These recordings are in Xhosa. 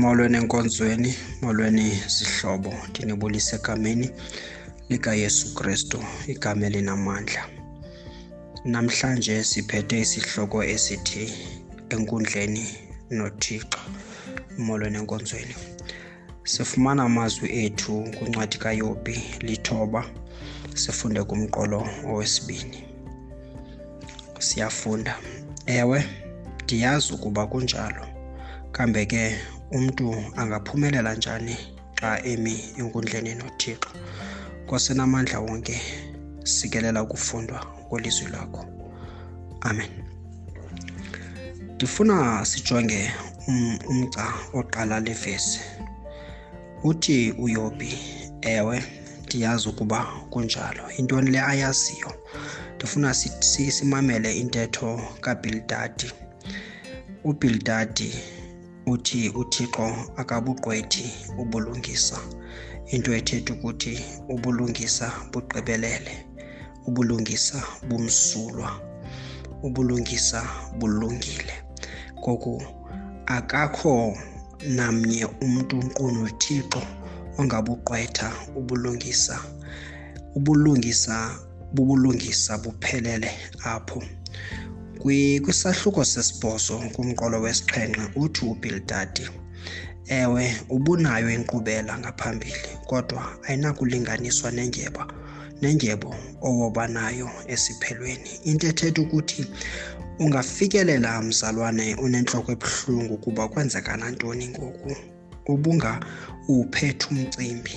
molweni enkonzweni molweni zihlobo ndinibulise egameni likayesu kristu igama elinamandla namhlanje siphethe isihloko esithi enkundleni nothixo molweni enkonzweni Sifumana amazwi ethu kwincwadi kaYobhi lithoba sifunde kumqolo owesibini. Siyafunda, ewe, ndiyazi ukuba kunjalo. Kambe ke umntu angaphumelela njani xa emi enkundleni noThixo? Nkosi enamandla wonke, sikelela ukufundwa kwelizwi lakho amen ndifuna sijonge um, umgca oqala levesi uthi uyobi ewe ndiyazi ukuba kunjalo yintoni le ayaziyo ndifuna simamele intetho kabhildadi ubhildadi uthi uthixo akabugqwethi ubulungisa into ethetha ukuthi ubulungisa bugqibelele ubulungisa bumsulwa ubulungisa bulungile ngoku akakho namnye umntu nkqu nothixo ongabuqwetha ubulungisa ubulungisa bubulungisa buphelele apho kwisahluko sesibhozo kumqolo wesixhenxe uthi ubildadi ewe ubunayo inkqubela ngaphambili kodwa ayinakulinganiswa nendyeba nendyebo owoba nayo esiphelweni into ethetha ukuthi ungafikelela mzalwane unentloko ebuhlungu kuba kwenzeka nantoni ngoku ubunga uphethe umcimbi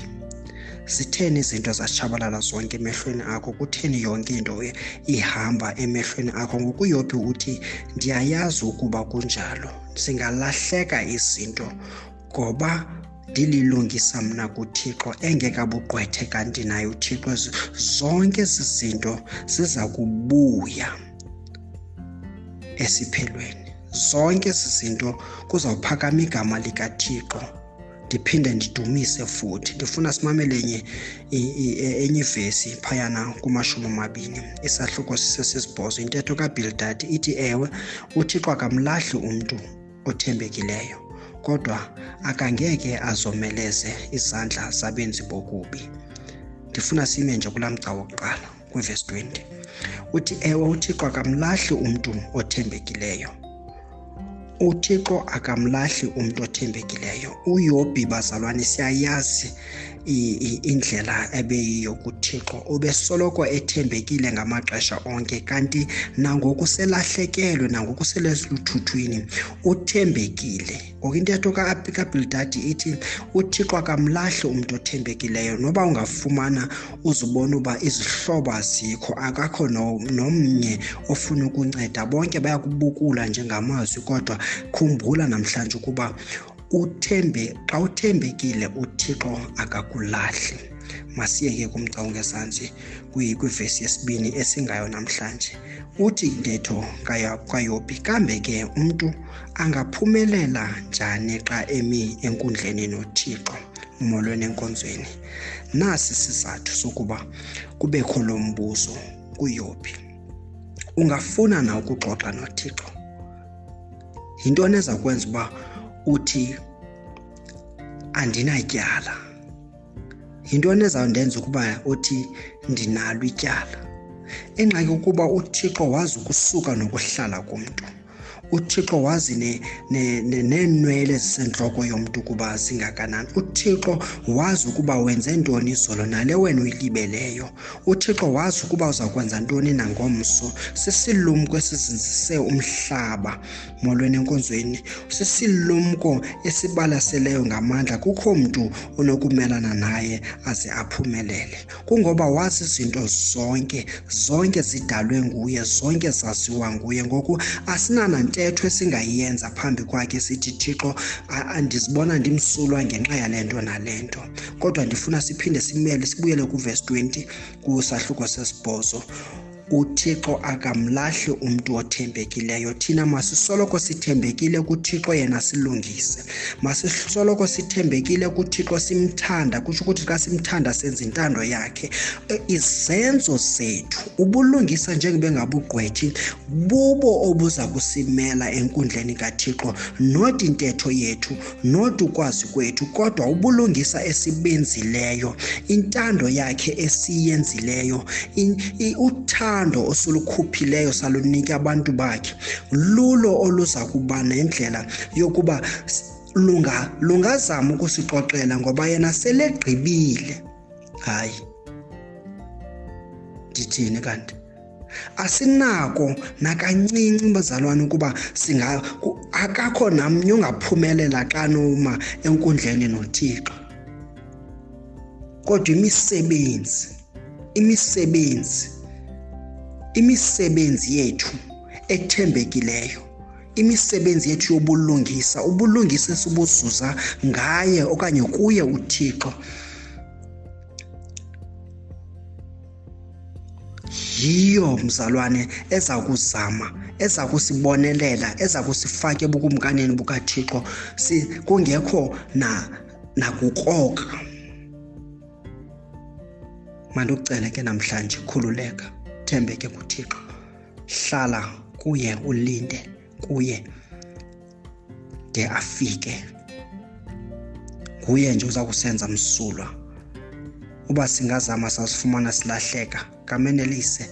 zitheni izinto zatshabalala zonke emehlweni akho kutheni yonke into ihamba emehlweni akho ngokuyophi uthi ndiyayazi ukuba kunjalo zingalahleka izinto ngoba ndililungisa mna kuthixo engekabuqwethe kanti naye uthixo zonke ezi zinto ziza kubuya esiphelweni zonke ezi zinto kuzawuphakama igama likathixo ndiphinde ndidumise futhi ndifuna simamele enye e, enye ivesi phayana kumashumi amabini isahluko sisesisibhozo intetho kabhildadi ithi ewe uthixo akamlahli umntu othembekileyo kodwa akangeke azomeleze izandla zabenzi bokubi ndifuna sime nje kulaa mgca wokuqala kwivesi 20 uthi ewe uthixo akamlahli umntu othembekileyo uthixo akamlahli umntu othembekileyo uyobhi bazalwane siyayazi indlela ebeyiyo kuthixo ubesoloko ethembekile ngamaxesha onke kanti nangoku selahlekelwe nangoku selesluthutwini uthembekile ngoku intetho kabhildadi ithi uthixo akamlahli umntu othembekileyo noba ungafumana uzibona uba izihlobo azikho akakho nomnye ofuna ukunceda bonke bayakubukula njengamazwi kodwa khumbula namhlanje ukuba uthembe xa uthembekile uthixo akakulahli masiyeke kumca ongezantsi kwivesi yesibini esingayo namhlanje uthi intetho kayobhi kambe ke umntu angaphumelela njani xa emi enkundleni nothixo molweni enkonzweni nasi sizathu sokuba kubekho lo mbuzo kuyophi ungafuna na ukuxoxa nothixo yintoni eza kwenza uba uthi andinatyala yintoni ezawundenza ukuba uthi ndinalo ityala ingxaki ukuba uthixo wazi ukusuka nokuhlala komntu uthixo wazi neenwele zisentloko yomntu ukuba zingakanani uthixo wazi ukuba wenze ntoni izolo nale wena uyilibeleyo UThixo wazi ukuba uza kwenza ntoni nangomso. Sisilumko esizinzise umhlaba molweni enkonzweni. Sisilumko esibalaseleyo ngamandla. Kukho mntu onokumelana naye aze aphumelele. Kungoba wazi izinto zonke, zonke zidalwe nguye, zonke zaziwa nguye. Ngoku asinanantetho esingayenza phambi kwakhe sithi Thixo andizibona ndimsulwa ngenxa yale nto nale nto. kodwa ndifuna siphinde simele sibuyele kuvesi 20 kusahluko sesibhozo uthixo akamlahli umntu othembekileyo thina masisoloko sithembekile kuthixo yena silungise masisoloko sithembekile kuthixo simthanda kutsho ukuthi xa simthanda senza intando yakhe e, izenzo zethu ubulungisa njengoba ngabugqwethi bubo obuza kusimela enkundleni kathixo not intetho yethu not ukwazi kwethu kodwa ubulungisa esibenzileyo intando yakhe esiyenzileyo uthando osulukhuphileyo salunika abantu bakhe lulo oluza kuba nendlela yokuba lunga lungazama ukusixoxela ngoba yena selegqibile hayi ndithini kanti asinako nakancinci bazalwane ukuba singa akakho namnye ongaphumelela xa noma enkundleni nothixo kodwa imisebenzi imisebenzi imisebenzi yethu ethembekileyo imisebenzi yethu yobulungisa ubulungisa esibuzuza ngaye okanye kuye uthixo yiyo mzalwane eza kuzama eza kusibonelela eza kusifaka ebukumkanini bukathixo kungekho na nakukroka mandikucele ke namhlanje khululeka thembeke kuthixo hlala kuye ulinde kuye de afike nguye nje uza kusenza msulwa uba singazama sasifumana silahleka kamenelise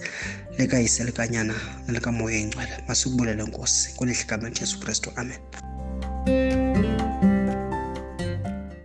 likayise likanyana nelikamoya oyingcwele masikubulele nkosi kwelihle gama jesu kristu amen